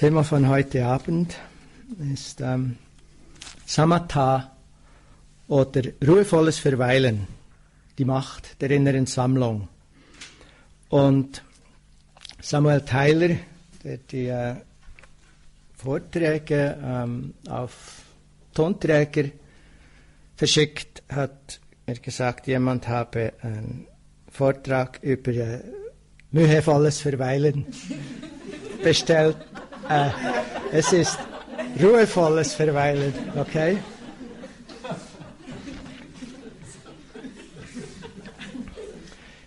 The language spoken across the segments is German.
Thema von heute Abend ist ähm, Samatha oder ruhevolles Verweilen, die Macht der inneren Sammlung. Und Samuel Tyler, der die äh, Vorträge ähm, auf Tonträger verschickt, hat mir gesagt, jemand habe einen Vortrag über äh, mühevolles Verweilen bestellt. Äh, es ist ruhevolles Verweilen, okay?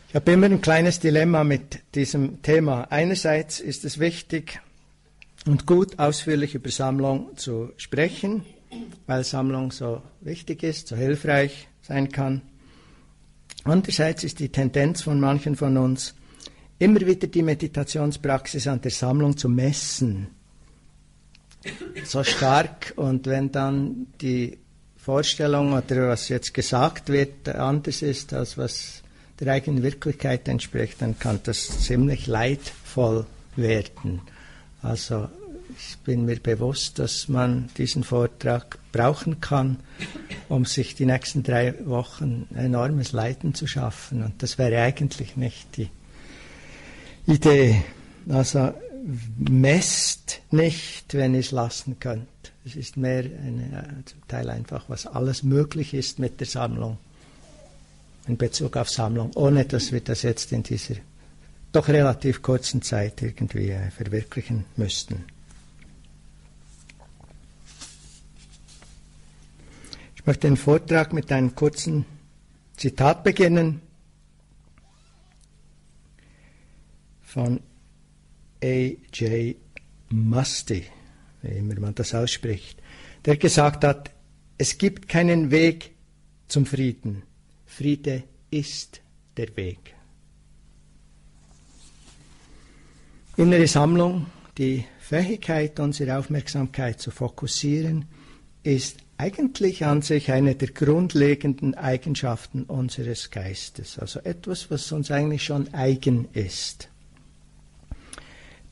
Ich habe immer ein kleines Dilemma mit diesem Thema. Einerseits ist es wichtig und gut ausführlich über Sammlung zu sprechen, weil Sammlung so wichtig ist, so hilfreich sein kann. Andererseits ist die Tendenz von manchen von uns, immer wieder die Meditationspraxis an der Sammlung zu messen. So stark und wenn dann die Vorstellung oder was jetzt gesagt wird anders ist, als was der eigenen Wirklichkeit entspricht, dann kann das ziemlich leidvoll werden. Also ich bin mir bewusst, dass man diesen Vortrag brauchen kann, um sich die nächsten drei Wochen enormes Leiden zu schaffen. Und das wäre eigentlich nicht die Idee. Also messt nicht, wenn ihr es lassen könnt. Es ist mehr eine, zum Teil einfach, was alles möglich ist mit der Sammlung, in Bezug auf Sammlung, ohne dass wir das jetzt in dieser doch relativ kurzen Zeit irgendwie äh, verwirklichen müssten. Ich möchte den Vortrag mit einem kurzen Zitat beginnen von A.J. Musty, wie immer man das ausspricht, der gesagt hat, es gibt keinen Weg zum Frieden. Friede ist der Weg. Innere Sammlung, die Fähigkeit, unsere Aufmerksamkeit zu fokussieren, ist eigentlich an sich eine der grundlegenden Eigenschaften unseres Geistes, also etwas, was uns eigentlich schon eigen ist.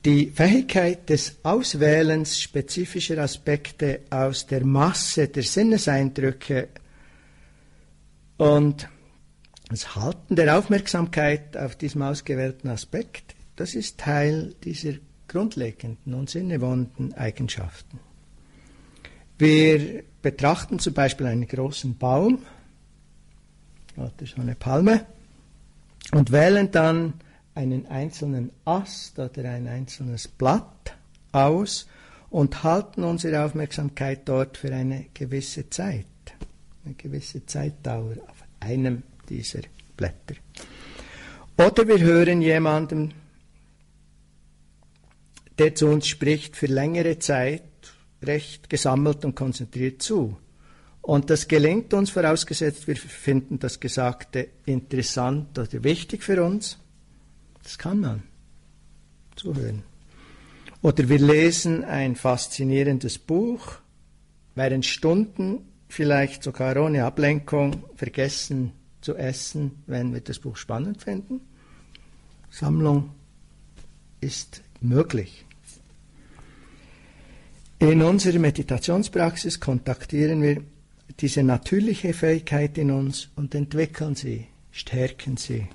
Die Fähigkeit des Auswählens spezifischer Aspekte aus der Masse der Sinneseindrücke und das Halten der Aufmerksamkeit auf diesem ausgewählten Aspekt, das ist Teil dieser grundlegenden und innewohnenden Eigenschaften. Wir betrachten zum Beispiel einen großen Baum oder so eine Palme und wählen dann einen einzelnen Ast oder ein einzelnes Blatt aus und halten unsere Aufmerksamkeit dort für eine gewisse Zeit, eine gewisse Zeitdauer auf einem dieser Blätter. Oder wir hören jemandem, der zu uns spricht, für längere Zeit recht gesammelt und konzentriert zu. Und das gelingt uns, vorausgesetzt wir finden das Gesagte interessant oder wichtig für uns. Das kann man zuhören. Oder wir lesen ein faszinierendes Buch, während Stunden, vielleicht sogar ohne Ablenkung, vergessen zu essen, wenn wir das Buch spannend finden. Sammlung ist möglich. In unserer Meditationspraxis kontaktieren wir diese natürliche Fähigkeit in uns und entwickeln sie, stärken sie.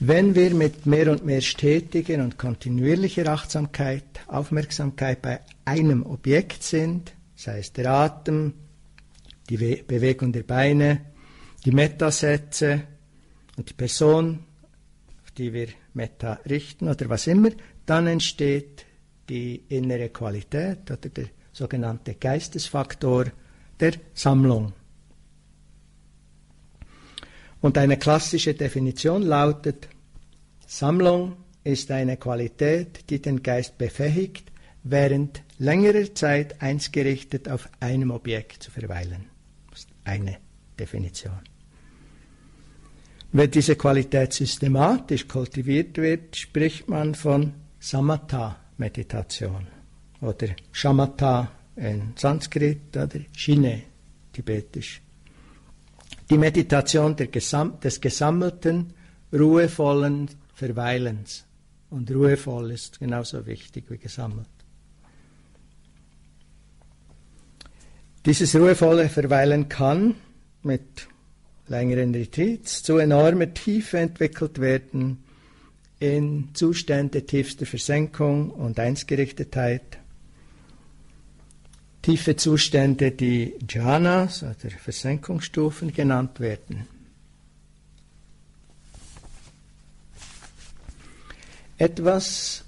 Wenn wir mit mehr und mehr stetiger und kontinuierlicher Achtsamkeit, Aufmerksamkeit bei einem Objekt sind, sei es der Atem, die Bewegung der Beine, die Metasätze und die Person, auf die wir Meta richten oder was immer, dann entsteht die innere Qualität oder der sogenannte Geistesfaktor der Sammlung. Und eine klassische Definition lautet, Sammlung ist eine Qualität, die den Geist befähigt, während längerer Zeit einsgerichtet auf einem Objekt zu verweilen. Das ist eine Definition. Wenn diese Qualität systematisch kultiviert wird, spricht man von Samatha Meditation oder Shamatha in Sanskrit oder Shine tibetisch. Die Meditation Gesam des gesammelten, ruhevollen Verweilens und ruhevoll ist genauso wichtig wie gesammelt. Dieses ruhevolle Verweilen kann mit längeren Retreats zu enormer Tiefe entwickelt werden in Zustände tiefster Versenkung und Einsgerichtetheit. Tiefe Zustände, die Jhanas oder Versenkungsstufen genannt werden. Etwas,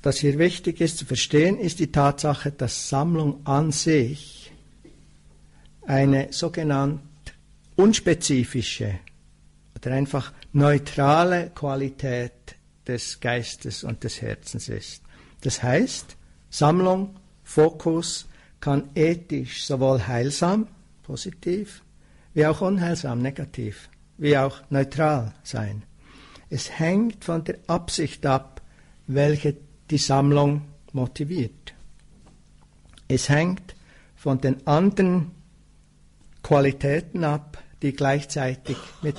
das hier wichtig ist zu verstehen, ist die Tatsache, dass Sammlung an sich eine sogenannte unspezifische oder einfach neutrale Qualität des Geistes und des Herzens ist. Das heißt, Sammlung, Fokus kann ethisch sowohl heilsam, positiv, wie auch unheilsam, negativ, wie auch neutral sein. Es hängt von der Absicht ab, welche die Sammlung motiviert. Es hängt von den anderen Qualitäten ab, die gleichzeitig mit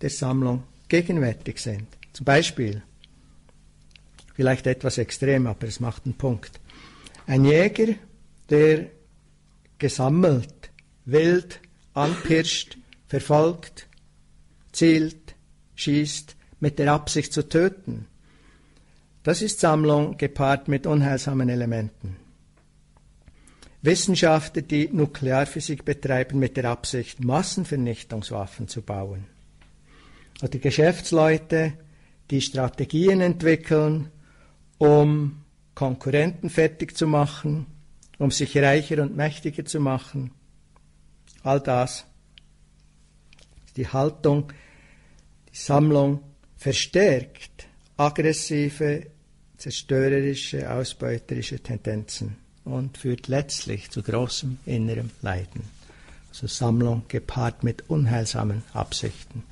der Sammlung gegenwärtig sind. Zum Beispiel, vielleicht etwas extrem, aber es macht einen Punkt. Ein Jäger, der gesammelt, wild, anpirscht, verfolgt, zielt, schießt, mit der Absicht zu töten. Das ist Sammlung gepaart mit unheilsamen Elementen. Wissenschaftler, die Nuklearphysik betreiben, mit der Absicht, Massenvernichtungswaffen zu bauen. Oder Geschäftsleute, die Strategien entwickeln, um Konkurrenten fertig zu machen, um sich reicher und mächtiger zu machen. All das ist die Haltung, die Sammlung verstärkt aggressive, zerstörerische, ausbeuterische Tendenzen und führt letztlich zu großem innerem Leiden. Also Sammlung gepaart mit unheilsamen Absichten.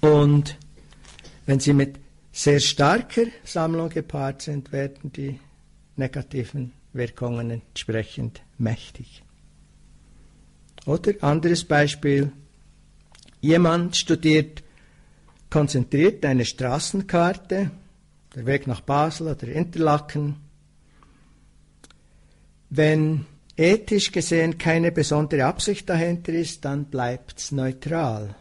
Und wenn sie mit sehr starker Sammlung gepaart sind, werden die negativen Wirkungen entsprechend mächtig. Oder anderes Beispiel, Jemand studiert konzentriert eine Straßenkarte, der Weg nach Basel oder Interlaken. Wenn ethisch gesehen keine besondere Absicht dahinter ist, dann bleibt es neutral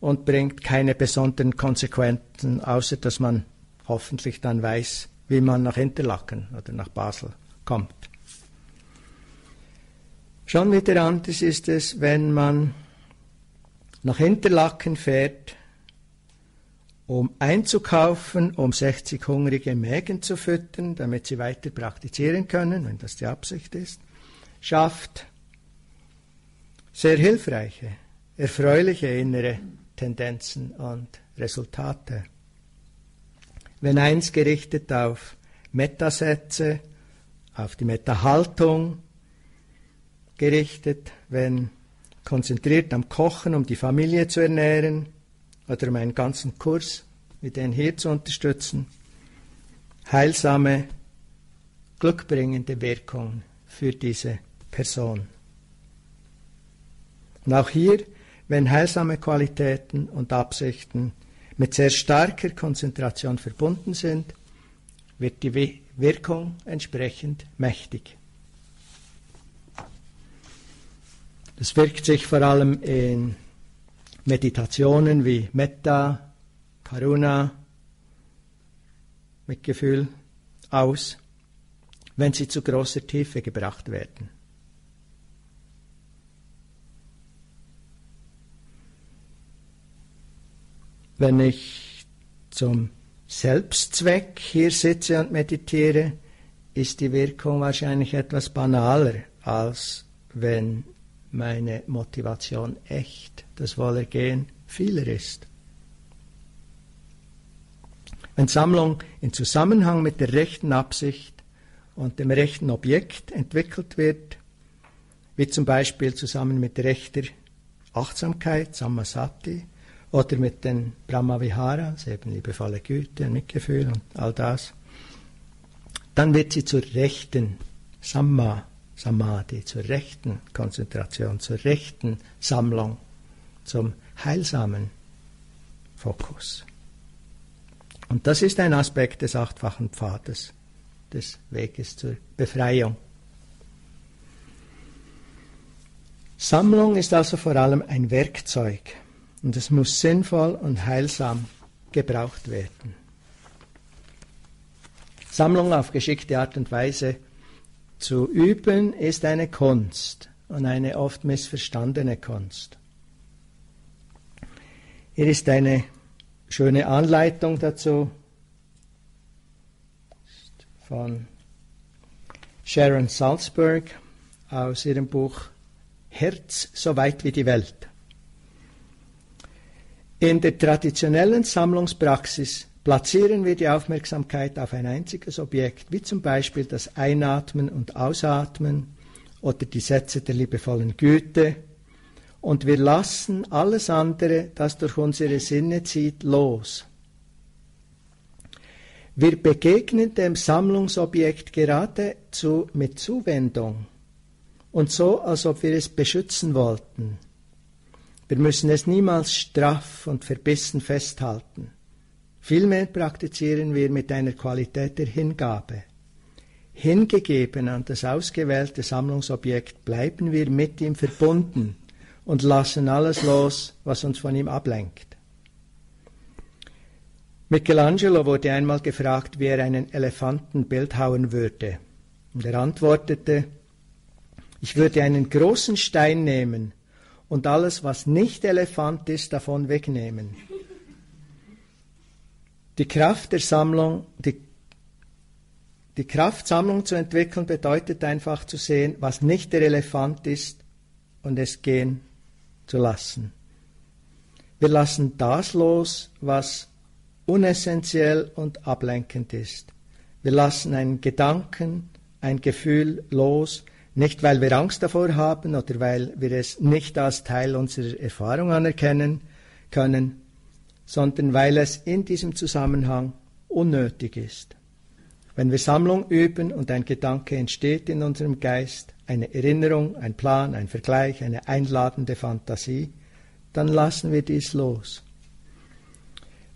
und bringt keine besonderen Konsequenzen, außer dass man hoffentlich dann weiß, wie man nach Interlaken oder nach Basel kommt. Schon wieder anders ist es, wenn man nach Hinterlaken fährt, um einzukaufen, um 60 hungrige Mägen zu füttern, damit sie weiter praktizieren können, wenn das die Absicht ist, schafft sehr hilfreiche, erfreuliche innere Tendenzen und Resultate. Wenn eins gerichtet auf Metasätze, auf die Metahaltung gerichtet, wenn konzentriert am Kochen, um die Familie zu ernähren oder um einen ganzen Kurs mit denen hier zu unterstützen. Heilsame, glückbringende Wirkung für diese Person. Und auch hier, wenn heilsame Qualitäten und Absichten mit sehr starker Konzentration verbunden sind, wird die Wirkung entsprechend mächtig. Das wirkt sich vor allem in Meditationen wie Metta, Karuna, Mitgefühl aus, wenn sie zu großer Tiefe gebracht werden. Wenn ich zum Selbstzweck hier sitze und meditiere, ist die Wirkung wahrscheinlich etwas banaler, als wenn meine Motivation echt, das Wohlergehen vieler ist. Wenn Sammlung in Zusammenhang mit der rechten Absicht und dem rechten Objekt entwickelt wird, wie zum Beispiel zusammen mit rechter Achtsamkeit, Samasati, oder mit den Brahmaviharas, eben liebevolle Güte Mitgefühl und all das, dann wird sie zur rechten Samma Samadhi, zur rechten Konzentration, zur rechten Sammlung, zum Heilsamen, Fokus. Und das ist ein Aspekt des achtfachen Pfades, des Weges zur Befreiung. Sammlung ist also vor allem ein Werkzeug und es muss sinnvoll und heilsam gebraucht werden. Sammlung auf geschickte Art und Weise zu üben ist eine Kunst und eine oft missverstandene Kunst. Hier ist eine schöne Anleitung dazu von Sharon Salzberg aus ihrem Buch Herz so weit wie die Welt. In der traditionellen Sammlungspraxis platzieren wir die Aufmerksamkeit auf ein einziges Objekt, wie zum Beispiel das Einatmen und Ausatmen oder die Sätze der liebevollen Güte, und wir lassen alles andere, das durch unsere Sinne zieht, los. Wir begegnen dem Sammlungsobjekt geradezu mit Zuwendung und so, als ob wir es beschützen wollten. Wir müssen es niemals straff und verbissen festhalten. Vielmehr praktizieren wir mit einer Qualität der Hingabe. Hingegeben an das ausgewählte Sammlungsobjekt bleiben wir mit ihm verbunden und lassen alles los, was uns von ihm ablenkt. Michelangelo wurde einmal gefragt, wie er einen Elefanten bildhauen würde. Und er antwortete, ich würde einen großen Stein nehmen und alles, was nicht Elefant ist, davon wegnehmen. Die Kraft der Sammlung, die, die Kraft, Sammlung zu entwickeln, bedeutet einfach zu sehen, was nicht der Elefant ist und es gehen zu lassen. Wir lassen das los, was unessentiell und ablenkend ist. Wir lassen einen Gedanken, ein Gefühl los, nicht, weil wir Angst davor haben oder weil wir es nicht als Teil unserer Erfahrung anerkennen können, sondern weil es in diesem Zusammenhang unnötig ist. Wenn wir Sammlung üben und ein Gedanke entsteht in unserem Geist, eine Erinnerung, ein Plan, ein Vergleich, eine einladende Fantasie, dann lassen wir dies los.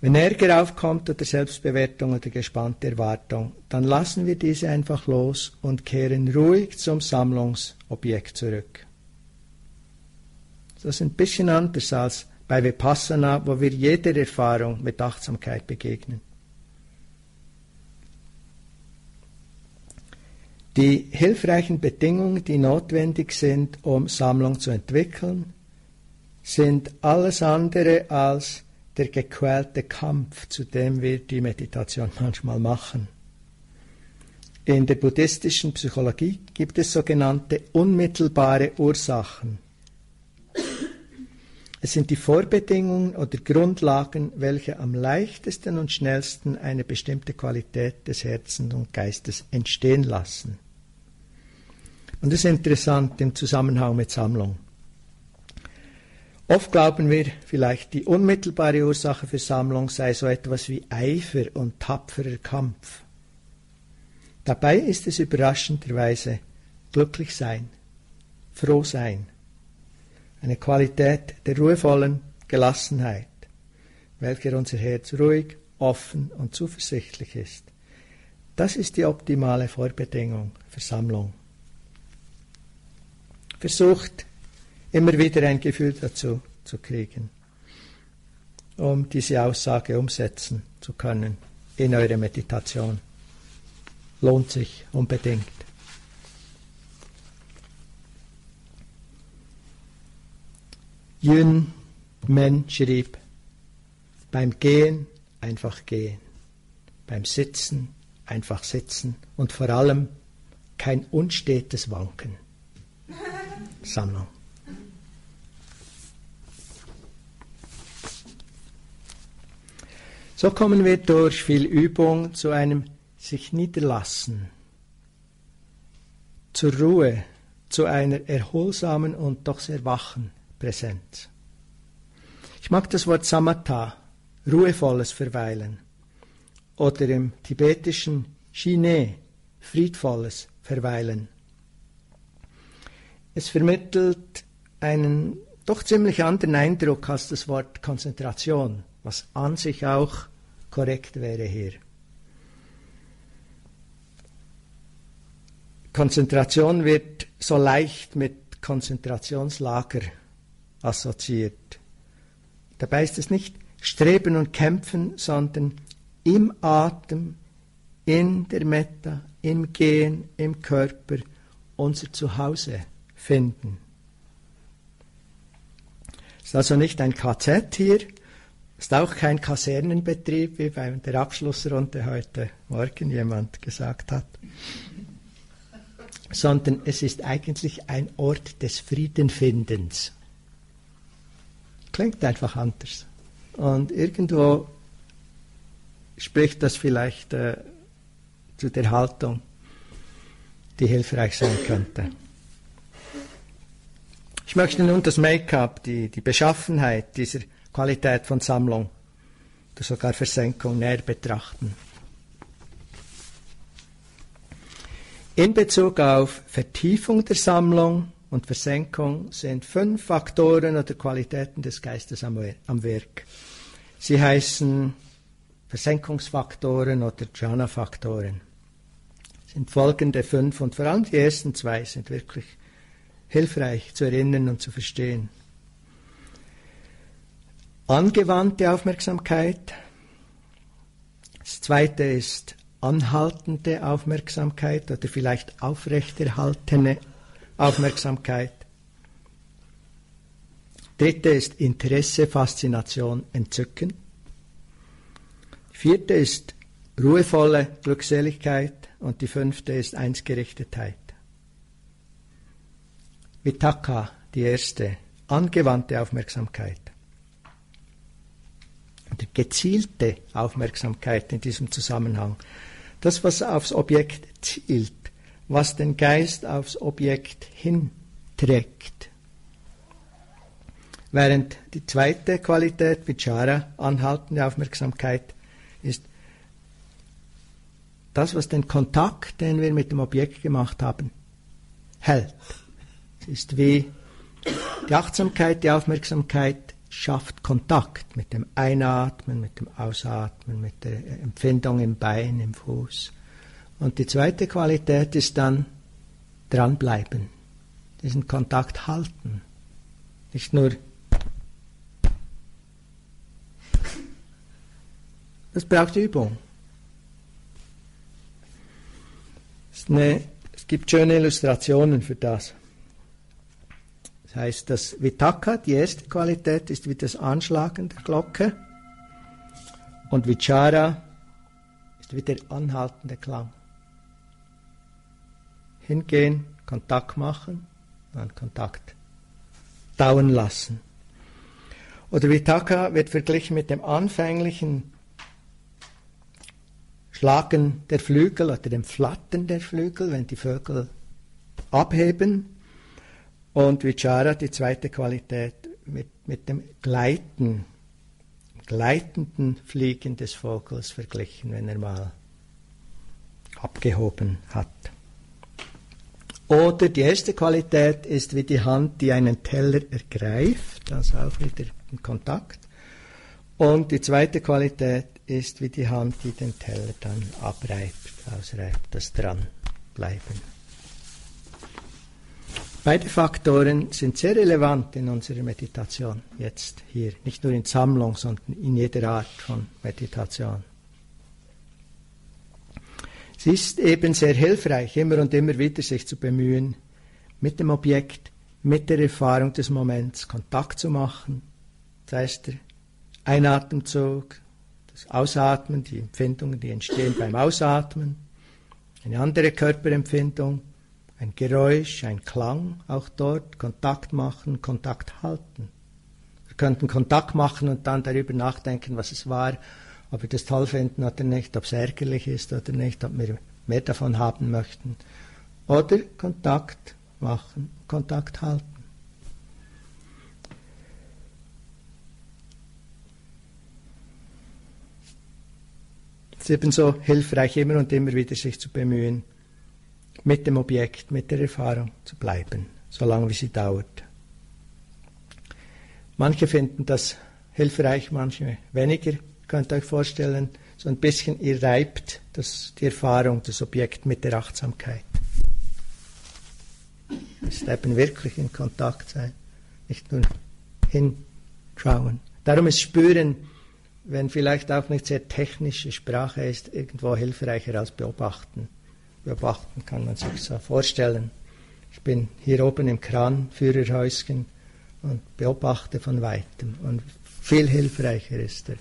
Wenn Ärger aufkommt oder Selbstbewertung oder gespannte Erwartung, dann lassen wir diese einfach los und kehren ruhig zum Sammlungsobjekt zurück. Das ist ein bisschen anders als bei Vipassana, wo wir jeder Erfahrung mit Achtsamkeit begegnen. Die hilfreichen Bedingungen, die notwendig sind, um Sammlung zu entwickeln, sind alles andere als der gequälte Kampf, zu dem wir die Meditation manchmal machen. In der buddhistischen Psychologie gibt es sogenannte unmittelbare Ursachen. Es sind die Vorbedingungen oder Grundlagen, welche am leichtesten und schnellsten eine bestimmte Qualität des Herzens und Geistes entstehen lassen. Und das ist interessant im Zusammenhang mit Sammlung. Oft glauben wir vielleicht, die unmittelbare Ursache für Sammlung sei so etwas wie Eifer und tapferer Kampf. Dabei ist es überraschenderweise glücklich sein, froh sein, eine Qualität der ruhevollen Gelassenheit, welcher unser Herz ruhig, offen und zuversichtlich ist. Das ist die optimale Vorbedingung für Sammlung. Versucht immer wieder ein Gefühl dazu zu kriegen, um diese Aussage umsetzen zu können in eure Meditation. Lohnt sich unbedingt. Yun Men schrieb, beim Gehen einfach gehen, beim Sitzen einfach sitzen und vor allem kein unstetes Wanken. Sammlung. So kommen wir durch viel Übung zu einem sich niederlassen, zur Ruhe, zu einer erholsamen und doch sehr wachen Präsenz. Ich mag das Wort Samatha, ruhevolles Verweilen, oder im tibetischen Shine, friedvolles Verweilen. Es vermittelt einen doch ziemlich anderen Eindruck als das Wort Konzentration was an sich auch korrekt wäre hier. Konzentration wird so leicht mit Konzentrationslager assoziiert. Dabei ist es nicht Streben und Kämpfen, sondern im Atem, in der Metta, im Gehen, im Körper unser Zuhause finden. Es ist also nicht ein KZ hier, ist auch kein Kasernenbetrieb, wie bei der Abschlussrunde heute Morgen jemand gesagt hat, sondern es ist eigentlich ein Ort des Friedenfindens. Klingt einfach anders. Und irgendwo spricht das vielleicht äh, zu der Haltung, die hilfreich sein könnte. Ich möchte nun das Make-up, die, die Beschaffenheit dieser Qualität von Sammlung oder sogar Versenkung näher betrachten. In Bezug auf Vertiefung der Sammlung und Versenkung sind fünf Faktoren oder Qualitäten des Geistes am, am Werk. Sie heißen Versenkungsfaktoren oder Jhana-Faktoren. Sind folgende fünf und vor allem die ersten zwei sind wirklich hilfreich zu erinnern und zu verstehen. Angewandte Aufmerksamkeit. Das zweite ist anhaltende Aufmerksamkeit oder vielleicht aufrechterhaltene Aufmerksamkeit. Dritte ist Interesse, Faszination, Entzücken. Vierte ist ruhevolle Glückseligkeit und die fünfte ist Einsgerichtetheit. Vitaka, die erste, angewandte Aufmerksamkeit. Und gezielte Aufmerksamkeit in diesem Zusammenhang. Das, was aufs Objekt zielt, was den Geist aufs Objekt hinträgt. Während die zweite Qualität, Vichara, anhaltende Aufmerksamkeit, ist das, was den Kontakt, den wir mit dem Objekt gemacht haben, hält. Es ist wie die Achtsamkeit, die Aufmerksamkeit schafft Kontakt mit dem Einatmen, mit dem Ausatmen, mit der Empfindung im Bein, im Fuß. Und die zweite Qualität ist dann dranbleiben, diesen Kontakt halten. Nicht nur das braucht Übung. Eine, es gibt schöne Illustrationen für das. Das heißt, das Vitaka, die erste Qualität, ist wie das Anschlagen der Glocke. Und Vichara ist wie der anhaltende Klang. Hingehen, Kontakt machen, dann Kontakt dauern lassen. Oder Vitaka wird verglichen mit dem anfänglichen Schlagen der Flügel oder dem Flattern der Flügel, wenn die Vögel abheben und Vichara, die zweite Qualität, mit, mit dem Gleiten, gleitenden Fliegen des Vogels verglichen, wenn er mal abgehoben hat. Oder die erste Qualität ist wie die Hand, die einen Teller ergreift, also auch wieder in Kontakt. Und die zweite Qualität ist wie die Hand, die den Teller dann abreibt, ausreibt, das Dranbleiben. Beide Faktoren sind sehr relevant in unserer Meditation jetzt hier, nicht nur in Sammlung, sondern in jeder Art von Meditation. Es ist eben sehr hilfreich, immer und immer wieder sich zu bemühen, mit dem Objekt, mit der Erfahrung des Moments Kontakt zu machen. Das heißt, der Einatemzug, das Ausatmen, die Empfindungen, die entstehen beim Ausatmen, eine andere Körperempfindung, ein Geräusch, ein Klang, auch dort Kontakt machen, Kontakt halten. Wir könnten Kontakt machen und dann darüber nachdenken, was es war, ob wir das toll finden oder nicht, ob es ärgerlich ist oder nicht, ob wir mehr davon haben möchten. Oder Kontakt machen, Kontakt halten. Es ist ebenso hilfreich, immer und immer wieder sich zu bemühen, mit dem Objekt, mit der Erfahrung zu bleiben, solange wie sie dauert. Manche finden das hilfreich, manche weniger. Könnt ihr euch vorstellen, so ein bisschen, ihr reibt das, die Erfahrung, das Objekt mit der Achtsamkeit. Es ist eben wirklich in Kontakt sein, nicht nur hinschauen. Darum ist Spüren, wenn vielleicht auch nicht sehr technische Sprache ist, irgendwo hilfreicher als Beobachten. Beobachten kann man sich so vorstellen. Ich bin hier oben im Kranführerhäuschen und beobachte von weitem. Und viel hilfreicher ist er.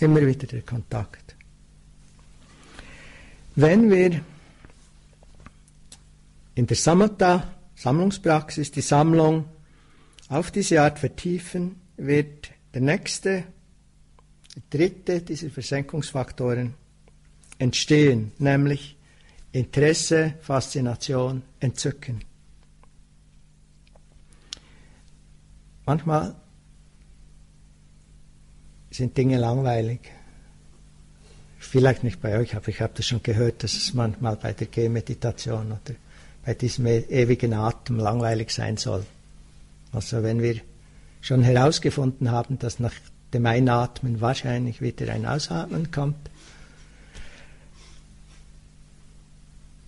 Immer wieder der Kontakt. Wenn wir in der Samatha, Sammlungspraxis, die Sammlung auf diese Art vertiefen, wird der nächste, der dritte dieser Versenkungsfaktoren entstehen, nämlich Interesse, Faszination, Entzücken. Manchmal sind Dinge langweilig. Vielleicht nicht bei euch, aber ich habe das schon gehört, dass es manchmal bei der Gehmeditation oder bei diesem e-, ewigen Atem langweilig sein soll. Also wenn wir schon herausgefunden haben, dass nach dem Einatmen wahrscheinlich wieder ein Ausatmen kommt,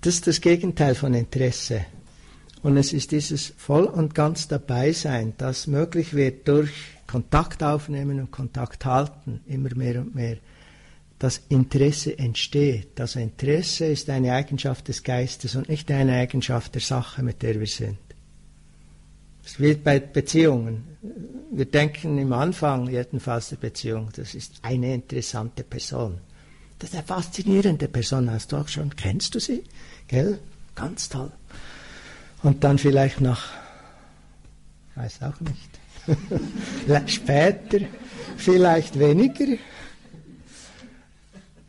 das ist das Gegenteil von Interesse. Und es ist dieses voll und ganz dabei sein, das möglich wird durch Kontakt aufnehmen und Kontakt halten, immer mehr und mehr, dass Interesse entsteht. Das Interesse ist eine Eigenschaft des Geistes und nicht eine Eigenschaft der Sache, mit der wir sind. Es wird bei Beziehungen. Wir denken im Anfang jedenfalls der Beziehung, das ist eine interessante Person. Das ist eine faszinierende Person. Hast du auch schon, kennst du sie? Gell? Ganz toll. Und dann vielleicht nach, weiß auch nicht, später vielleicht weniger.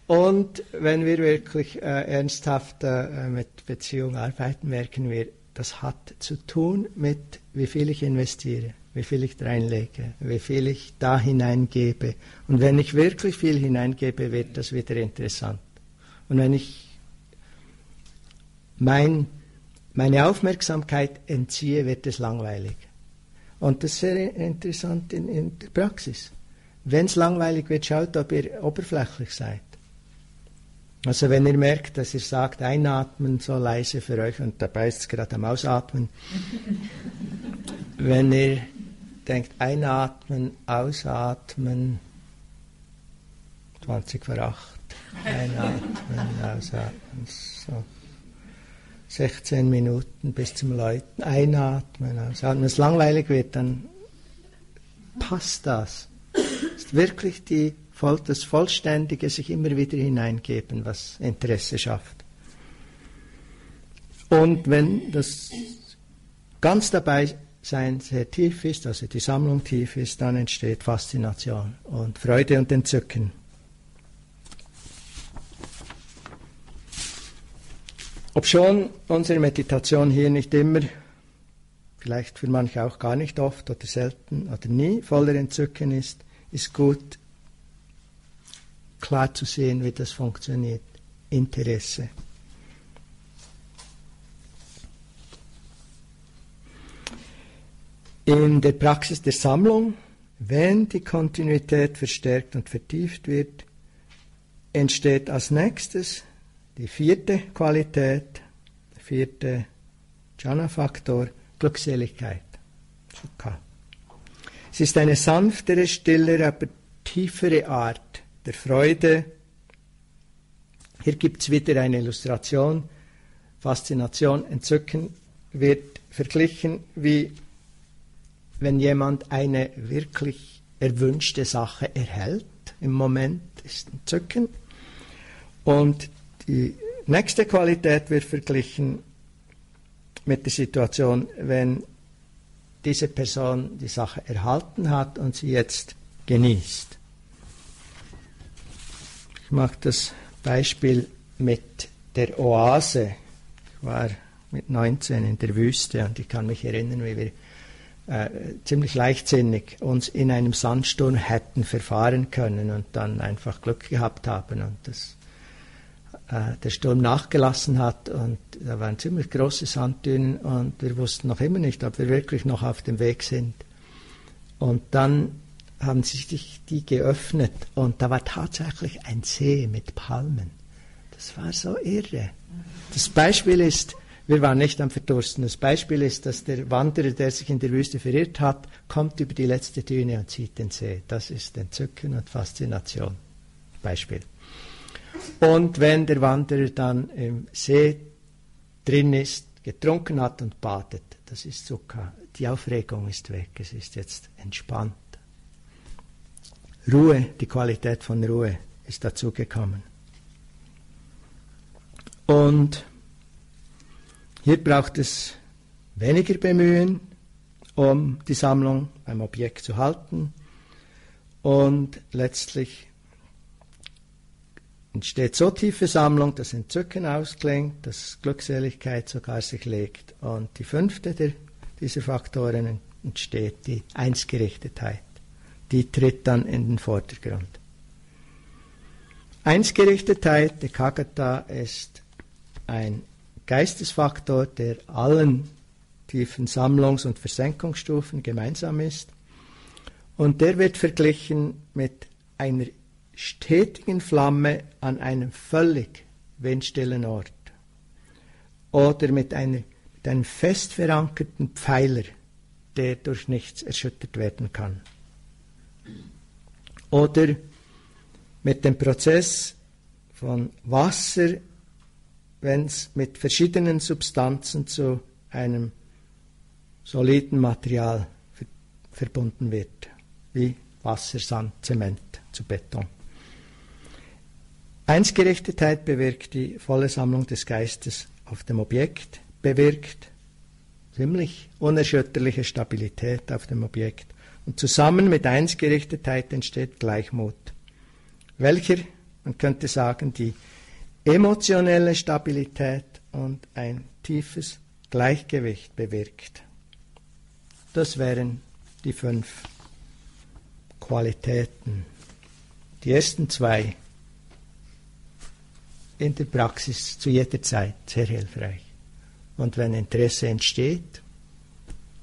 Und wenn wir wirklich äh, ernsthaft äh, mit Beziehung arbeiten, merken wir, das hat zu tun mit, wie viel ich investiere, wie viel ich reinlege, wie viel ich da hineingebe. Und wenn ich wirklich viel hineingebe, wird das wieder interessant. Und wenn ich mein, meine Aufmerksamkeit entziehe, wird es langweilig. Und das ist sehr interessant in, in der Praxis. Wenn es langweilig wird, schaut, ob ihr oberflächlich seid. Also wenn ihr merkt, dass ihr sagt, einatmen so leise für euch und dabei ist es gerade am Ausatmen. wenn ihr denkt, einatmen, ausatmen, 20 vor 8, einatmen, ausatmen, so. 16 Minuten bis zum Läuten, einatmen, ausatmen. Wenn es langweilig wird, dann passt das. Das ist wirklich die das Vollständige sich immer wieder hineingeben, was Interesse schafft. Und wenn das ganz dabei sein sehr tief ist, also die Sammlung tief ist, dann entsteht Faszination und Freude und Entzücken. Obschon unsere Meditation hier nicht immer, vielleicht für manche auch gar nicht oft oder selten oder nie voller Entzücken ist, ist gut, klar zu sehen, wie das funktioniert. Interesse. In der Praxis der Sammlung, wenn die Kontinuität verstärkt und vertieft wird, entsteht als nächstes die vierte Qualität, der vierte Jhana-Faktor, Glückseligkeit. Sukha. Es ist eine sanftere, stillere, aber tiefere Art der Freude. Hier gibt es wieder eine Illustration. Faszination, Entzücken wird verglichen wie wenn jemand eine wirklich erwünschte Sache erhält. Im Moment ist Entzücken. Und die nächste Qualität wird verglichen mit der Situation, wenn diese Person die Sache erhalten hat und sie jetzt genießt. Ich mache das Beispiel mit der Oase. Ich war mit 19 in der Wüste und ich kann mich erinnern, wie wir äh, ziemlich leichtsinnig uns in einem Sandsturm hätten verfahren können und dann einfach Glück gehabt haben und das, der Sturm nachgelassen hat und da waren ziemlich große Sanddünen und wir wussten noch immer nicht, ob wir wirklich noch auf dem Weg sind. Und dann haben sich die geöffnet und da war tatsächlich ein See mit Palmen. Das war so irre. Das Beispiel ist, wir waren nicht am Verdursten. Das Beispiel ist, dass der Wanderer, der sich in der Wüste verirrt hat, kommt über die letzte Düne und sieht den See. Das ist Entzücken und Faszination. Beispiel. Und wenn der Wanderer dann im See drin ist, getrunken hat und badet, das ist Sukha. Die Aufregung ist weg, es ist jetzt entspannt. Ruhe, die Qualität von Ruhe ist dazugekommen. Und hier braucht es weniger Bemühen, um die Sammlung beim Objekt zu halten. Und letztlich entsteht so tiefe Sammlung, dass Entzücken ausklingt, dass Glückseligkeit sogar sich legt. Und die fünfte der, dieser Faktoren entsteht die Einsgerichtetheit. Die tritt dann in den Vordergrund. Einsgerichtetheit, der Kagata, ist ein Geistesfaktor, der allen tiefen Sammlungs- und Versenkungsstufen gemeinsam ist. Und der wird verglichen mit einer stetigen Flamme an einem völlig windstillen Ort oder mit, einer, mit einem fest verankerten Pfeiler, der durch nichts erschüttert werden kann. Oder mit dem Prozess von Wasser wenn es mit verschiedenen Substanzen zu einem soliden Material verbunden wird, wie Wasser, Sand, Zement zu Beton. Einsgerichtetheit bewirkt die volle Sammlung des Geistes auf dem Objekt, bewirkt ziemlich unerschütterliche Stabilität auf dem Objekt. Und zusammen mit Einsgerichtetheit entsteht Gleichmut, welcher, man könnte sagen, die emotionelle Stabilität und ein tiefes Gleichgewicht bewirkt. Das wären die fünf Qualitäten. Die ersten zwei in der Praxis zu jeder Zeit sehr hilfreich. Und wenn Interesse entsteht,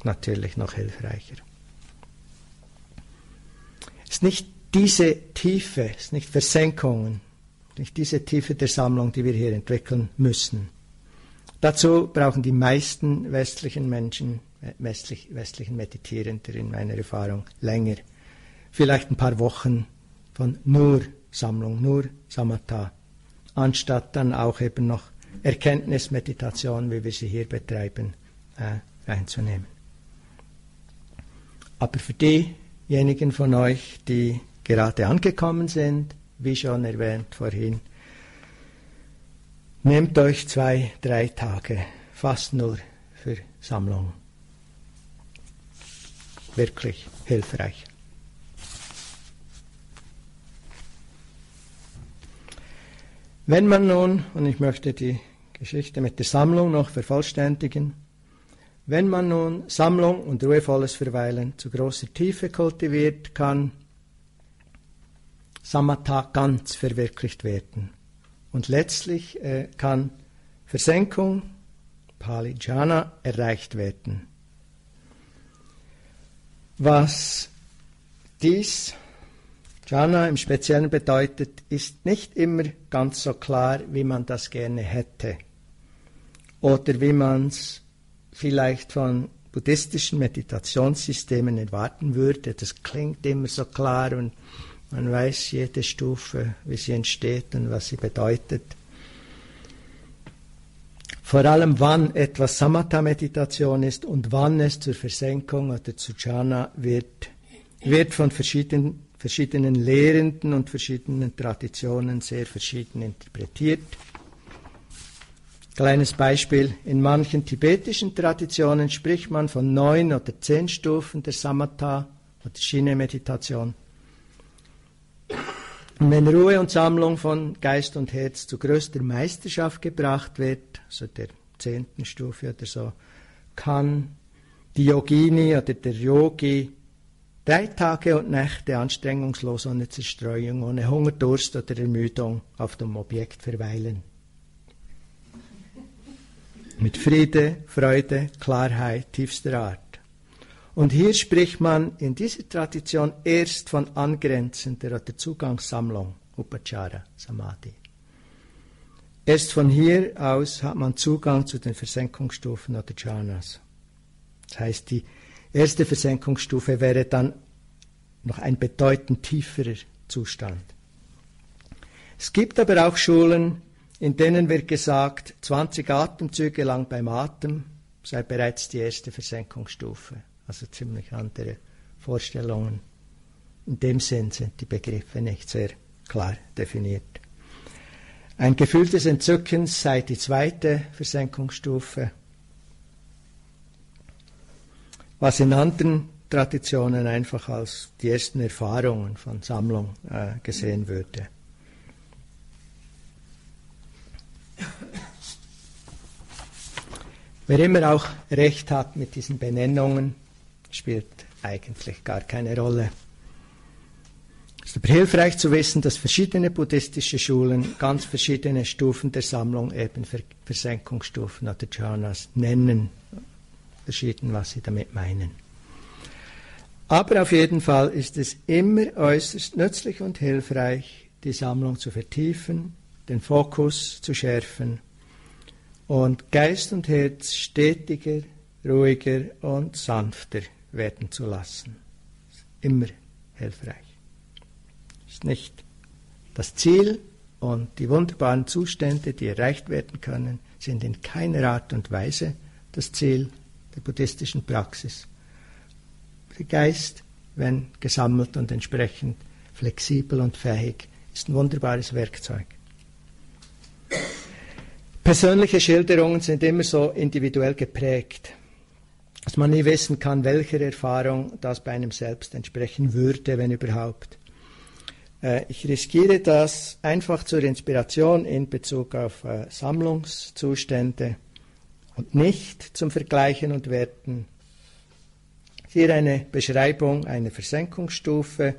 natürlich noch hilfreicher. Es ist nicht diese Tiefe, es ist nicht Versenkungen, nicht diese Tiefe der Sammlung, die wir hier entwickeln müssen. Dazu brauchen die meisten westlichen Menschen, äh, westlich, westlichen Meditierenden in meiner Erfahrung länger. Vielleicht ein paar Wochen von nur Sammlung, nur Samatha, anstatt dann auch eben noch Erkenntnismeditation, wie wir sie hier betreiben, äh, einzunehmen. Aber für diejenigen von euch, die gerade angekommen sind, wie schon erwähnt vorhin. Nehmt euch zwei, drei Tage, fast nur für Sammlung. Wirklich hilfreich. Wenn man nun, und ich möchte die Geschichte mit der Sammlung noch vervollständigen, wenn man nun Sammlung und ruhevolles Verweilen zu großer Tiefe kultiviert, kann Samatha ganz verwirklicht werden. Und letztlich äh, kann Versenkung, Pali Jhana, erreicht werden. Was dies Jhana im Speziellen bedeutet, ist nicht immer ganz so klar, wie man das gerne hätte. Oder wie man es vielleicht von buddhistischen Meditationssystemen erwarten würde. Das klingt immer so klar und man weiß jede Stufe, wie sie entsteht und was sie bedeutet. Vor allem wann etwas Samatha-Meditation ist und wann es zur Versenkung oder zu Jhana wird, wird von verschiedenen, verschiedenen Lehrenden und verschiedenen Traditionen sehr verschieden interpretiert. Kleines Beispiel, in manchen tibetischen Traditionen spricht man von neun oder zehn Stufen der Samatha oder Shine-Meditation. Und wenn Ruhe und Sammlung von Geist und Herz zu größter Meisterschaft gebracht wird, also der zehnten Stufe oder so, kann die Yogini oder der Yogi drei Tage und Nächte anstrengungslos ohne Zerstreuung, ohne Hunger, Durst oder Ermüdung auf dem Objekt verweilen. Mit Friede, Freude, Klarheit tiefster Art. Und hier spricht man in dieser Tradition erst von angrenzender oder Zugangssammlung, Upachara, Samadhi. Erst von hier aus hat man Zugang zu den Versenkungsstufen oder Jhanas. Das heißt, die erste Versenkungsstufe wäre dann noch ein bedeutend tieferer Zustand. Es gibt aber auch Schulen, in denen wird gesagt, 20 Atemzüge lang beim Atem sei bereits die erste Versenkungsstufe. Also ziemlich andere Vorstellungen. In dem Sinn sind die Begriffe nicht sehr klar definiert. Ein Gefühl des Entzückens sei die zweite Versenkungsstufe, was in anderen Traditionen einfach als die ersten Erfahrungen von Sammlung äh, gesehen würde. Wer immer auch recht hat mit diesen Benennungen, spielt eigentlich gar keine Rolle. Es ist aber hilfreich zu wissen, dass verschiedene buddhistische Schulen ganz verschiedene Stufen der Sammlung, eben Versenkungsstufen oder Jhanas, nennen. Verschieden, was sie damit meinen. Aber auf jeden Fall ist es immer äußerst nützlich und hilfreich, die Sammlung zu vertiefen, den Fokus zu schärfen und Geist und Herz stetiger, ruhiger und sanfter werden zu lassen. Immer hilfreich. Ist nicht das Ziel und die wunderbaren Zustände, die erreicht werden können, sind in keiner Art und Weise das Ziel der buddhistischen Praxis. Der Geist, wenn gesammelt und entsprechend flexibel und fähig, ist ein wunderbares Werkzeug. Persönliche Schilderungen sind immer so individuell geprägt, dass man nie wissen kann, welcher Erfahrung das bei einem selbst entsprechen würde, wenn überhaupt. Äh, ich riskiere das einfach zur Inspiration in Bezug auf äh, Sammlungszustände und nicht zum Vergleichen und Werten. Hier eine Beschreibung einer Versenkungsstufe,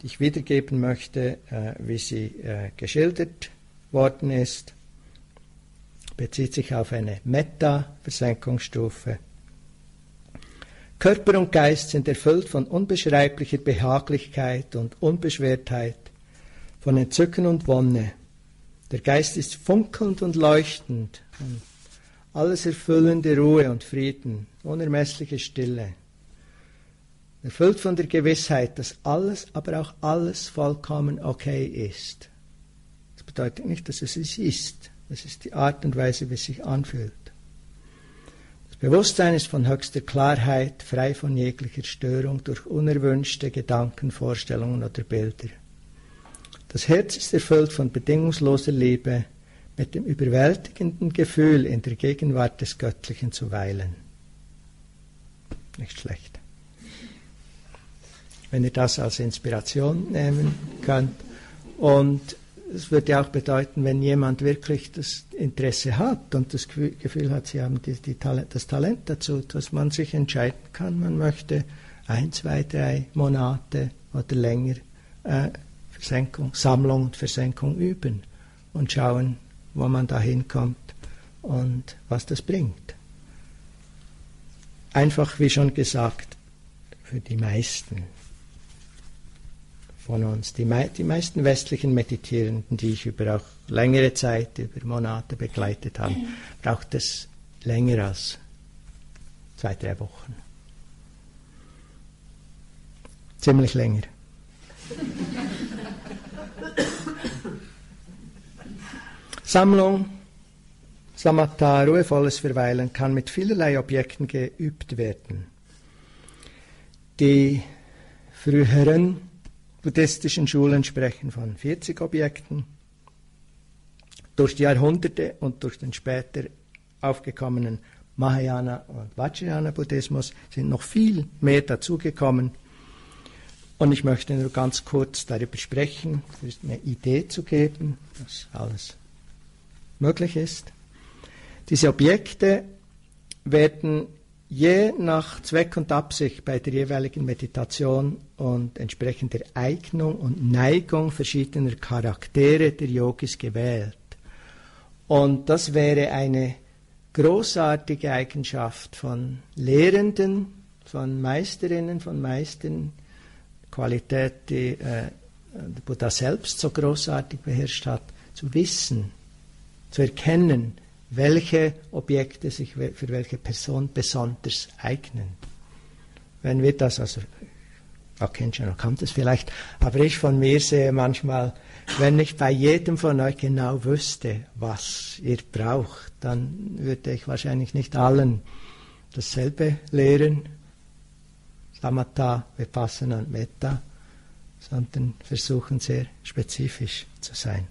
die ich wiedergeben möchte, äh, wie sie geschildert worden ist bezieht sich auf eine Meta-Versenkungsstufe. Körper und Geist sind erfüllt von unbeschreiblicher Behaglichkeit und Unbeschwertheit, von Entzücken und Wonne. Der Geist ist funkelnd und leuchtend, und alles erfüllende Ruhe und Frieden, unermessliche Stille. Erfüllt von der Gewissheit, dass alles, aber auch alles vollkommen okay ist. Das bedeutet nicht, dass es es ist, das ist die Art und Weise, wie es sich anfühlt. Das Bewusstsein ist von höchster Klarheit, frei von jeglicher Störung durch unerwünschte Gedanken, Vorstellungen oder Bilder. Das Herz ist erfüllt von bedingungsloser Liebe, mit dem überwältigenden Gefühl, in der Gegenwart des Göttlichen zu weilen. Nicht schlecht. Wenn ihr das als Inspiration nehmen könnt und das würde auch bedeuten, wenn jemand wirklich das Interesse hat und das Gefühl hat, sie haben die, die Talent, das Talent dazu, dass man sich entscheiden kann, man möchte ein, zwei, drei Monate oder länger äh, Versenkung, Sammlung und Versenkung üben und schauen, wo man da hinkommt und was das bringt. Einfach, wie schon gesagt, für die meisten von uns. Die, mei die meisten westlichen Meditierenden, die ich über auch längere Zeit, über Monate begleitet habe, braucht es länger als zwei, drei Wochen. Ziemlich länger. Sammlung, Samatha, ruhevolles Verweilen kann mit vielerlei Objekten geübt werden. Die früheren buddhistischen Schulen sprechen von 40 Objekten. Durch die Jahrhunderte und durch den später aufgekommenen Mahayana und Vajrayana Buddhismus sind noch viel mehr dazugekommen. Und ich möchte nur ganz kurz darüber sprechen, eine Idee zu geben, dass alles möglich ist. Diese Objekte werden je nach Zweck und Absicht bei der jeweiligen Meditation und entsprechender Eignung und Neigung verschiedener Charaktere der Yogis gewählt. Und das wäre eine großartige Eigenschaft von Lehrenden von Meisterinnen, von Meistern, Qualität, die äh, Buddha selbst so großartig beherrscht hat, zu wissen, zu erkennen, welche Objekte sich für welche Person besonders eignen. Wenn wir das, also, auch Kenshin kann das vielleicht, aber ich von mir sehe manchmal, wenn ich bei jedem von euch genau wüsste, was ihr braucht, dann würde ich wahrscheinlich nicht allen dasselbe lehren, Samatha, Vipassana und Metta, sondern versuchen sehr spezifisch zu sein.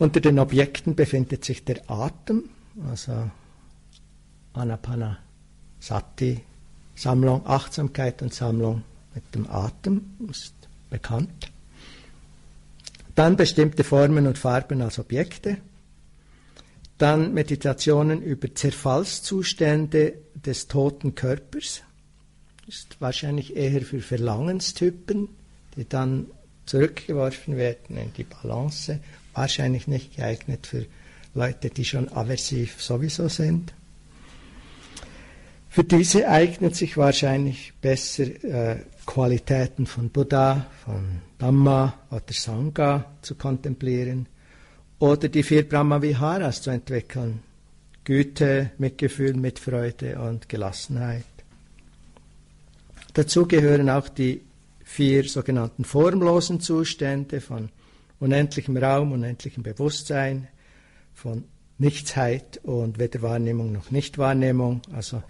Unter den Objekten befindet sich der Atem, also Anapanasati, Sammlung, Achtsamkeit und Sammlung mit dem Atem, ist bekannt. Dann bestimmte Formen und Farben als Objekte. Dann Meditationen über Zerfallszustände des toten Körpers. Ist wahrscheinlich eher für Verlangenstypen, die dann zurückgeworfen werden in die Balance wahrscheinlich nicht geeignet für Leute, die schon aversiv sowieso sind. Für diese eignet sich wahrscheinlich besser äh, Qualitäten von Buddha, von Dhamma oder Sangha zu kontemplieren oder die vier Brahma-Viharas zu entwickeln. Güte, Mitgefühl, Mitfreude und Gelassenheit. Dazu gehören auch die vier sogenannten formlosen Zustände von unendlichem Raum, unendlichem Bewusstsein, von Nichtsheit und weder Wahrnehmung noch Nichtwahrnehmung, also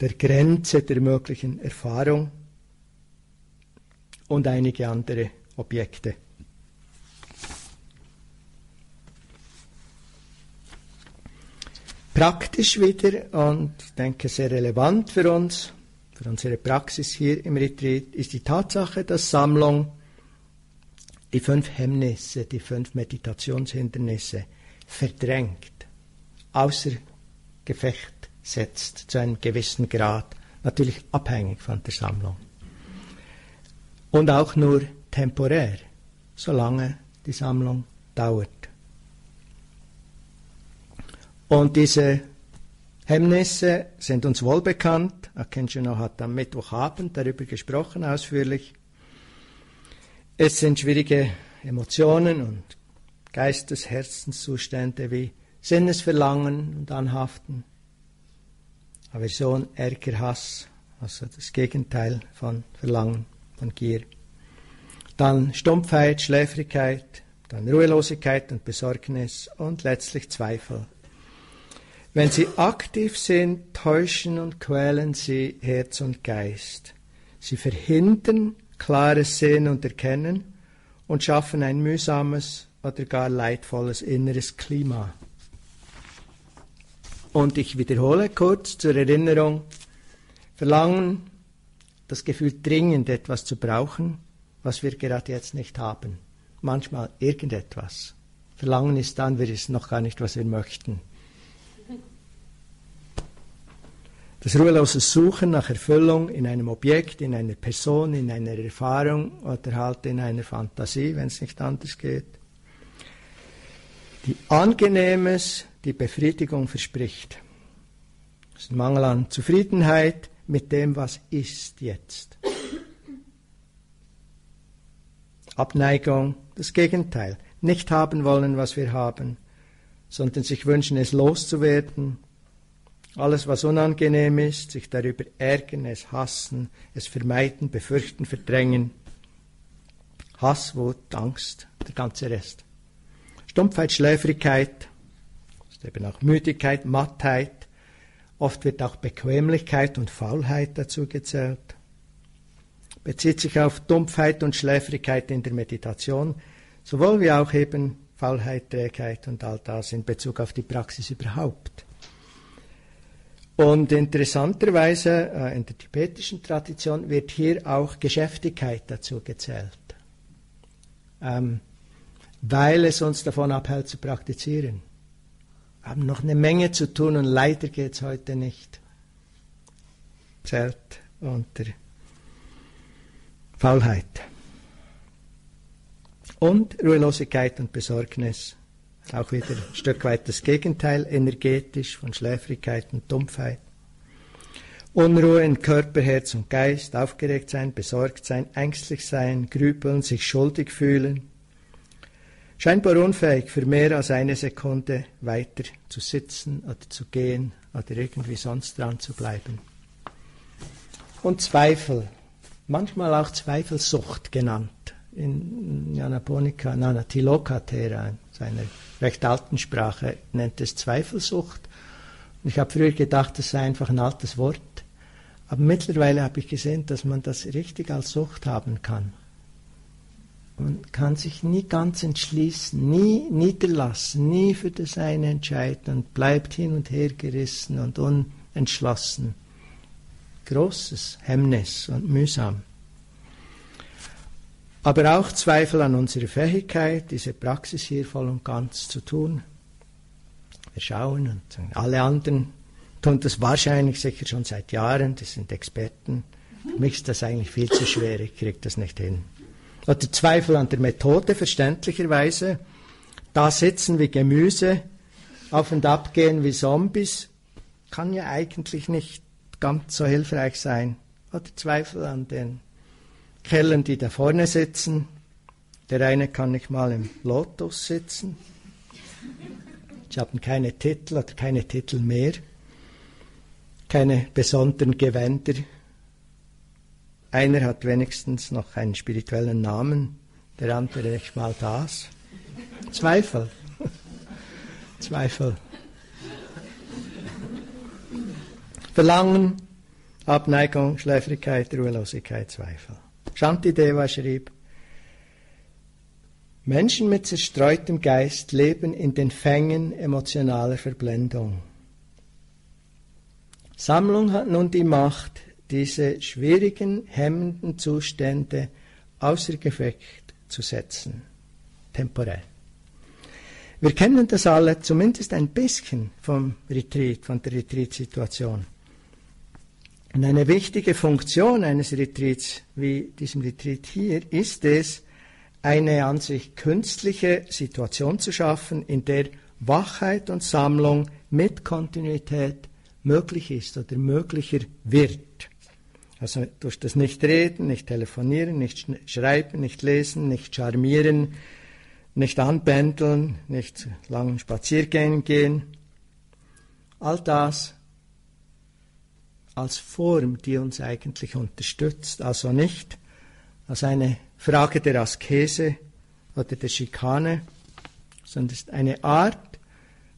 der Grenze der möglichen Erfahrung und einige andere Objekte. Praktisch wieder und ich denke sehr relevant für uns, für unsere Praxis hier im Retreat, ist die Tatsache, dass Sammlung die fünf Hemmnisse, die fünf Meditationshindernisse verdrängt, außer Gefecht setzt zu einem gewissen Grad, natürlich abhängig von der Sammlung. Und auch nur temporär, solange die Sammlung dauert. Und diese Hemmnisse sind uns wohl bekannt. Akenshino hat am Mittwochabend darüber gesprochen, ausführlich. Es sind schwierige Emotionen und Geistes-, Herzenszustände wie Sinnesverlangen und Anhaften, Aversion, Ärger, Hass, also das Gegenteil von Verlangen, von Gier. Dann Stumpfheit, Schläfrigkeit, dann Ruhelosigkeit und Besorgnis und letztlich Zweifel. Wenn sie aktiv sind, täuschen und quälen sie Herz und Geist. Sie verhindern klares Sehen und Erkennen und schaffen ein mühsames oder gar leidvolles inneres Klima. Und ich wiederhole kurz zur Erinnerung, Verlangen, das Gefühl dringend etwas zu brauchen, was wir gerade jetzt nicht haben. Manchmal irgendetwas. Verlangen ist dann, wir wissen noch gar nicht, was wir möchten. Das ruhelose Suchen nach Erfüllung in einem Objekt, in einer Person, in einer Erfahrung oder halt in einer Fantasie, wenn es nicht anders geht. Die Angenehmes, die Befriedigung verspricht. Das ist ein Mangel an Zufriedenheit mit dem, was ist jetzt. Abneigung, das Gegenteil. Nicht haben wollen, was wir haben, sondern sich wünschen, es loszuwerden alles, was unangenehm ist, sich darüber ärgern, es hassen, es vermeiden, befürchten, verdrängen. Hass, Wut, Angst, der ganze Rest. Stumpfheit, Schläfrigkeit, ist eben auch Müdigkeit, Mattheit. Oft wird auch Bequemlichkeit und Faulheit dazu gezählt. Bezieht sich auf Dumpfheit und Schläfrigkeit in der Meditation, sowohl wie auch eben Faulheit, Trägheit und all das in Bezug auf die Praxis überhaupt. Und interessanterweise äh, in der tibetischen Tradition wird hier auch Geschäftigkeit dazu gezählt, ähm, weil es uns davon abhält zu praktizieren. Wir haben noch eine Menge zu tun und leider geht es heute nicht. Zählt unter Faulheit. Und Ruhelosigkeit und Besorgnis Auch wieder ein Stück weit das Gegenteil, energetisch von Schläfrigkeit und Dumpfheit. Unruhe in Körper, Herz und Geist, aufgeregt sein, besorgt sein, ängstlich sein, grübeln, sich schuldig fühlen. Scheinbar unfähig, für mehr als eine Sekunde weiter zu sitzen oder zu gehen oder irgendwie sonst dran zu bleiben. Und Zweifel, manchmal auch Zweifelsucht genannt. In Janaponika, Nana Tilokatera, seiner recht alten Sprache, nennt es Zweifelsucht. Und ich habe früher gedacht, das sei einfach ein altes Wort. Aber mittlerweile habe ich gesehen, dass man das richtig als Sucht haben kann. Man kann sich nie ganz entschließen, nie niederlassen, nie für das eine entscheiden und bleibt hin und her gerissen und unentschlossen. Großes Hemmnis und mühsam. Aber auch Zweifel an unserer Fähigkeit, diese Praxis hier voll und ganz zu tun. Wir schauen und alle anderen tun das wahrscheinlich sicher schon seit Jahren, das sind Experten. Für mich ist das eigentlich viel zu schwer, ich kriege das nicht hin. Oder Zweifel an der Methode, verständlicherweise. Da sitzen wie Gemüse, auf und ab gehen wie Zombies, kann ja eigentlich nicht ganz so hilfreich sein. Oder Zweifel an den Kerlen, die da vorne sitzen. Der eine kann nicht mal im Lotus sitzen. Sie haben keine Titel oder keine Titel mehr keine besonderen Gewänder. Einer hat wenigstens noch einen spirituellen Namen, der andere nicht mal das. Zweifel. Zweifel. Verlangen, Abneigung, Schläfrigkeit, Ruhelosigkeit, Zweifel. Shantideva schrieb, Menschen mit zerstreutem Geist leben in den Fängen emotionaler Verblendung. Sammlung hat nun die Macht, diese schwierigen, hemmenden Zustände außer Gefecht zu setzen, temporär. Wir kennen das alle zumindest ein bisschen vom Retreat, von der Retreat-Situation. Und eine wichtige Funktion eines Retreats, wie diesem Retreat hier, ist es, eine an sich künstliche Situation zu schaffen, in der Wachheit und Sammlung mit Kontinuität möglich ist oder möglicher wird. Also durch das Nicht-Reden, nicht telefonieren, nicht schreiben, nicht lesen, nicht charmieren, nicht anbändeln, nicht langen Spaziergängen gehen. All das als Form, die uns eigentlich unterstützt, also nicht als eine Frage der Askese oder der Schikane, sondern es ist eine Art,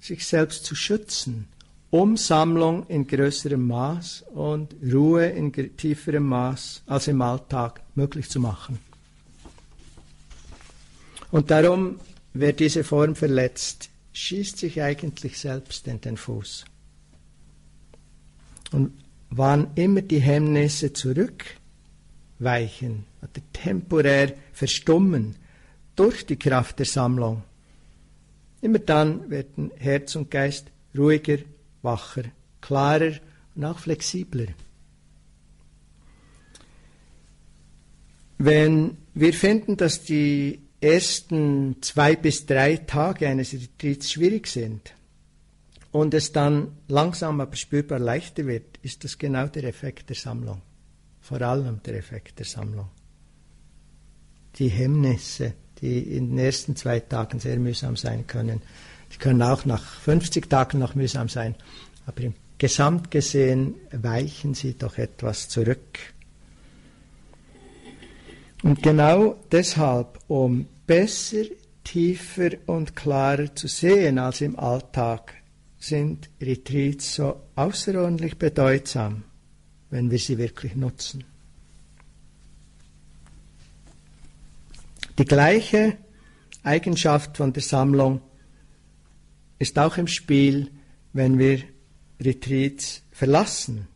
sich selbst zu schützen Umsammlung in größerem Maß und Ruhe in tieferem Maß als im Alltag möglich zu machen. Und darum, wer diese Form verletzt, schießt sich eigentlich selbst in den Fuß. Und wann immer die Hemmnisse zurückweichen oder temporär verstummen durch die Kraft der Sammlung, immer dann werden Herz und Geist ruhiger, wacher, klarer und auch flexibler. Wenn wir finden, dass die ersten zwei bis drei Tage eines Retreats schwierig sind und es dann langsam aber spürbar leichter wird, ist das genau der Effekt der Sammlung. Vor allem der Effekt der Sammlung. Die Hemmnisse, die in den ersten zwei Tagen sehr mühsam sein können, die können auch nach 50 Tagen noch mühsam sein, aber im Gesamt gesehen weichen sie doch etwas zurück. Und genau deshalb, um besser, tiefer und klarer zu sehen als im Alltag, sind Retreats so außerordentlich bedeutsam, wenn wir sie wirklich nutzen. Die gleiche Eigenschaft von der Sammlung ist auch im Spiel, wenn wir Retreats verlassen.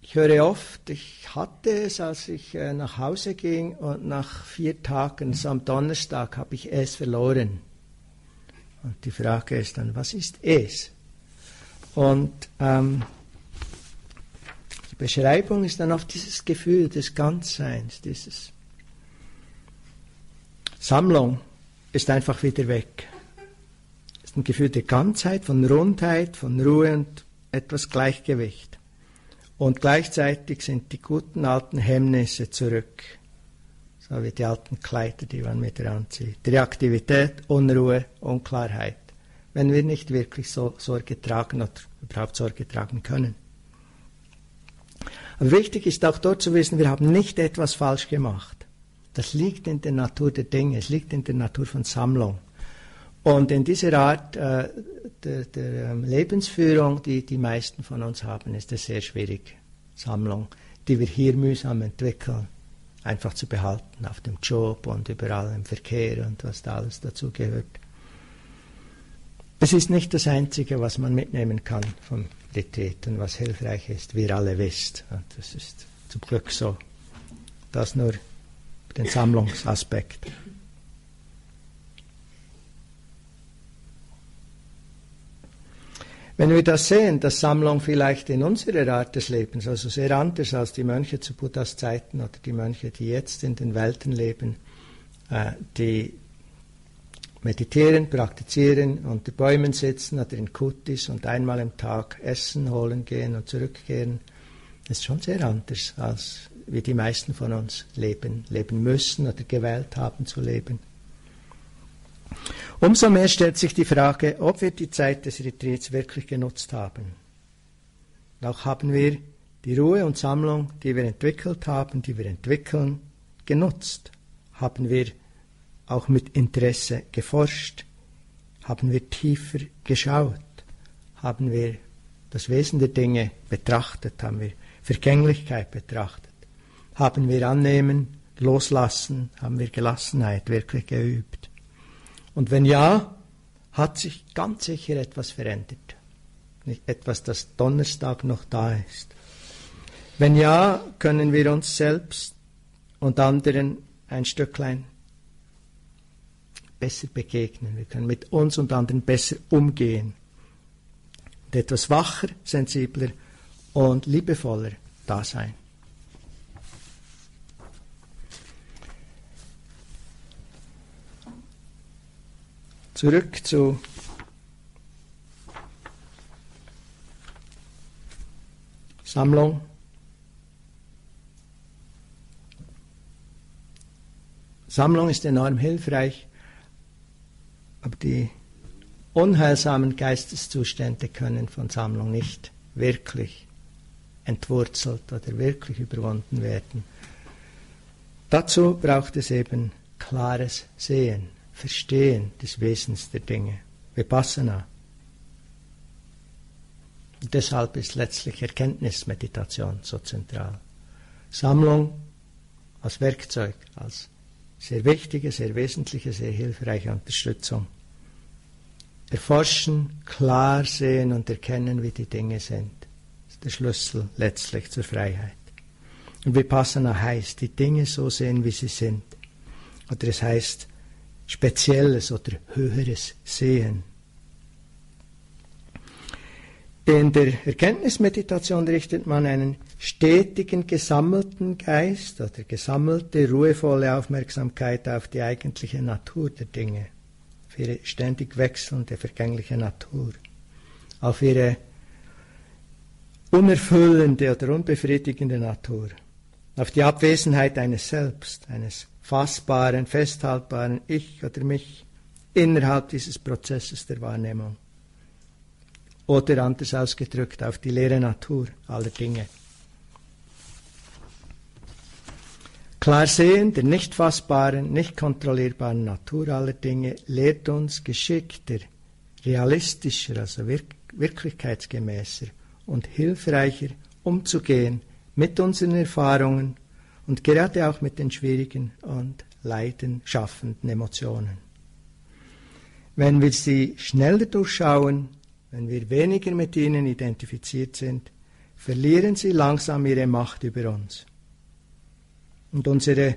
Ich höre oft, ich hatte es, als ich äh, nach Hause ging und nach vier Tagen, am Donnerstag, habe ich es verloren. Und die Frage ist dann, was ist es? Und ähm, die Beschreibung ist dann oft dieses Gefühl des Ganzseins, dieses Sammlung ist einfach wieder weg. Es ist ein Gefühl der Ganzheit, von Rundheit, von Ruhe und etwas Gleichgewicht. Und gleichzeitig sind die guten alten Hemmnisse zurück. So wie die alten Kleider, die man mit anzieht. Reaktivität, Unruhe, Unklarheit. Wenn wir nicht wirklich so Sorge tragen oder überhaupt Sorge tragen können. Aber wichtig ist auch dort zu wissen, wir haben nicht etwas falsch gemacht. Das liegt in der Natur der Dinge, es liegt in der Natur von Sammlung. Und in dieser Art äh, der, der ähm, Lebensführung, die die meisten von uns haben, ist es sehr schwierig, Sammlung, die wir hier mühsam entwickeln, einfach zu behalten, auf dem Job und überall im Verkehr und was da alles dazu gehört. Es ist nicht das Einzige, was man mitnehmen kann vom Retreat und was hilfreich ist, wie ihr alle wisst. Und das ist zum Glück so. Das nur den Sammlungsaspekt. Wenn wir das sehen, dass Sammlung vielleicht in unserer Art des Lebens, also sehr anders als die Mönche zu Buddhas Zeiten oder die Mönche, die jetzt in den Welten leben, äh, die meditieren, praktizieren, unter Bäumen sitzen oder in Kutis und einmal am Tag essen, holen gehen und zurückkehren, ist schon sehr anders als wie die meisten von uns leben, leben müssen oder gewählt haben zu leben. Umso mehr stellt sich die Frage, ob wir die Zeit des Retreats wirklich genutzt haben. auch haben wir die Ruhe und Sammlung, die wir entwickelt haben, die wir entwickeln, genutzt. Haben wir auch mit Interesse geforscht, haben wir tiefer geschaut, haben wir das Wesen der Dinge betrachtet, haben wir Vergänglichkeit betrachtet, haben wir Annehmen, Loslassen, haben wir Gelassenheit wirklich geübt. Und wenn ja, hat sich ganz sicher etwas verändert. Nicht etwas, das Donnerstag noch da ist. Wenn ja, können wir uns selbst und anderen ein Stücklein besser begegnen. Wir können mit uns und anderen besser umgehen. Und etwas wacher, sensibler und liebevoller da sein. Zurück zu Sammlung. Sammlung ist enorm hilfreich, aber die unheilsamen Geisteszustände können von Sammlung nicht wirklich entwurzelt oder wirklich überwunden werden. Dazu braucht es eben klares Sehen. Verstehen des Wesens der Dinge. Vipassana. Und deshalb ist letztlich Erkenntnismeditation so zentral. Sammlung als Werkzeug, als sehr wichtige, sehr wesentliche, sehr hilfreiche Unterstützung. Erforschen, klar sehen und erkennen, wie die Dinge sind. Ist der Schlüssel letztlich zur Freiheit. Und Vipassana heißt, die Dinge so sehen, wie sie sind. Oder es heißt, Spezielles oder Höheres sehen. In der Erkenntnismeditation richtet man einen stetigen gesammelten Geist oder gesammelte ruhevolle Aufmerksamkeit auf die eigentliche Natur der Dinge, auf ihre ständig wechselnde vergängliche Natur, auf ihre unerfüllende oder unbefriedigende Natur, auf die Abwesenheit eines Selbst, eines fassbaren, festhaltbaren Ich oder mich innerhalb dieses Prozesses der Wahrnehmung. Oder anders ausgedrückt auf die leere Natur aller Dinge. Klar sehen der nicht fassbaren, nicht kontrollierbaren Natur aller Dinge lehrt uns geschickter, realistischer, also wirk wirklichkeitsgemäßer und hilfreicher umzugehen mit unseren Erfahrungen und gerade auch mit den schwierigen und leidenschaffenden Emotionen. Wenn wir sie schneller durchschauen, wenn wir weniger mit ihnen identifiziert sind, verlieren sie langsam ihre Macht über uns. Und unsere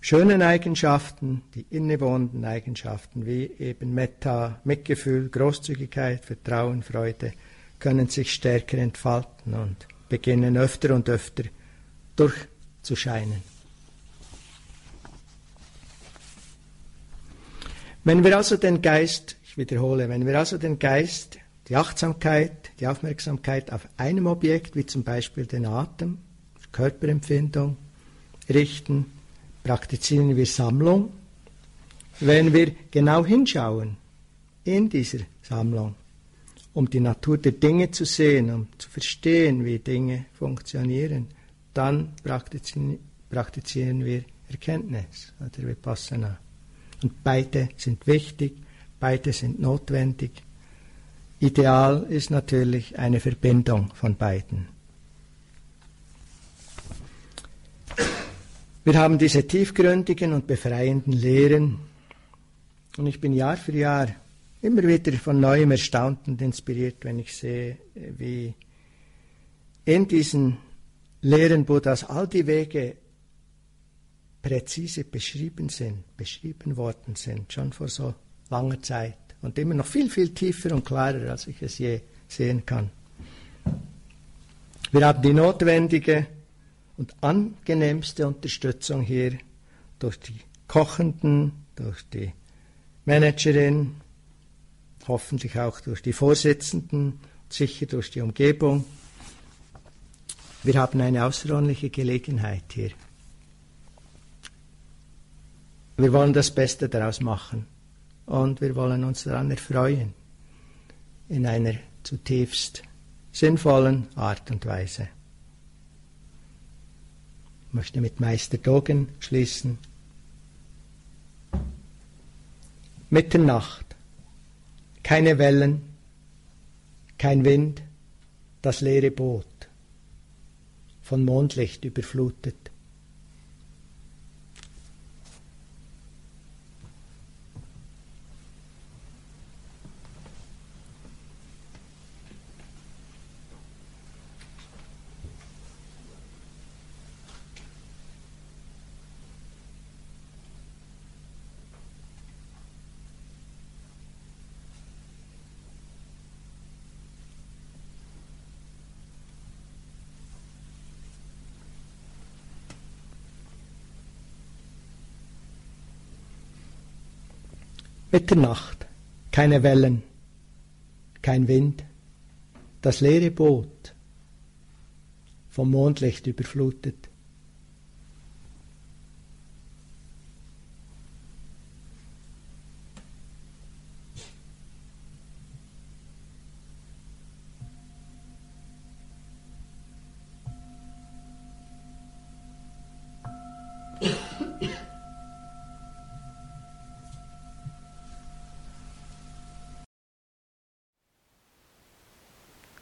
schönen Eigenschaften, die innewohnenden Eigenschaften wie eben Metta, Mitgefühl, Großzügigkeit, Vertrauen, Freude, können sich stärker entfalten und beginnen öfter und öfter durchzuscheinen. Wenn wir also den Geist, ich wiederhole, wenn wir also den Geist, die Achtsamkeit, die Aufmerksamkeit auf einem Objekt, wie zum Beispiel den Atem, Körperempfindung, richten, praktizieren wir Sammlung. Wenn wir genau hinschauen in dieser Sammlung, um die Natur der Dinge zu sehen, um zu verstehen, wie Dinge funktionieren, dann praktizieren, wir Erkenntnis oder Vipassana. Und beide sind wichtig, beide sind notwendig. Ideal ist natürlich eine Verbindung von beiden. Wir haben diese tiefgründigen und befreienden Lehren und ich bin Jahr für Jahr immer wieder von neuem erstaunt und inspiriert, wenn ich sehe, wie in diesen Lehren Buddhas all die Wege präzise beschrieben sind, beschrieben worden sind, schon vor so langer Zeit und immer noch viel, viel tiefer und klarer, als ich es je sehen kann. Wir haben die notwendige und angenehmste Unterstützung hier durch die Kochenden, durch die Managerin, hoffentlich auch durch die Vorsitzenden, sicher durch die Umgebung. Wir haben eine außerordentliche Gelegenheit hier. Wir wollen das Beste daraus machen und wir wollen uns daran erfreuen in einer zutiefst sinnvollen Art und Weise. Ich möchte mit Meister Dogen schließen. Mitternacht, keine Wellen, kein Wind, das leere Boot, von Mondlicht überflutet. Mitternacht, keine Wellen, kein Wind, das leere Boot, vom Mondlicht überflutet.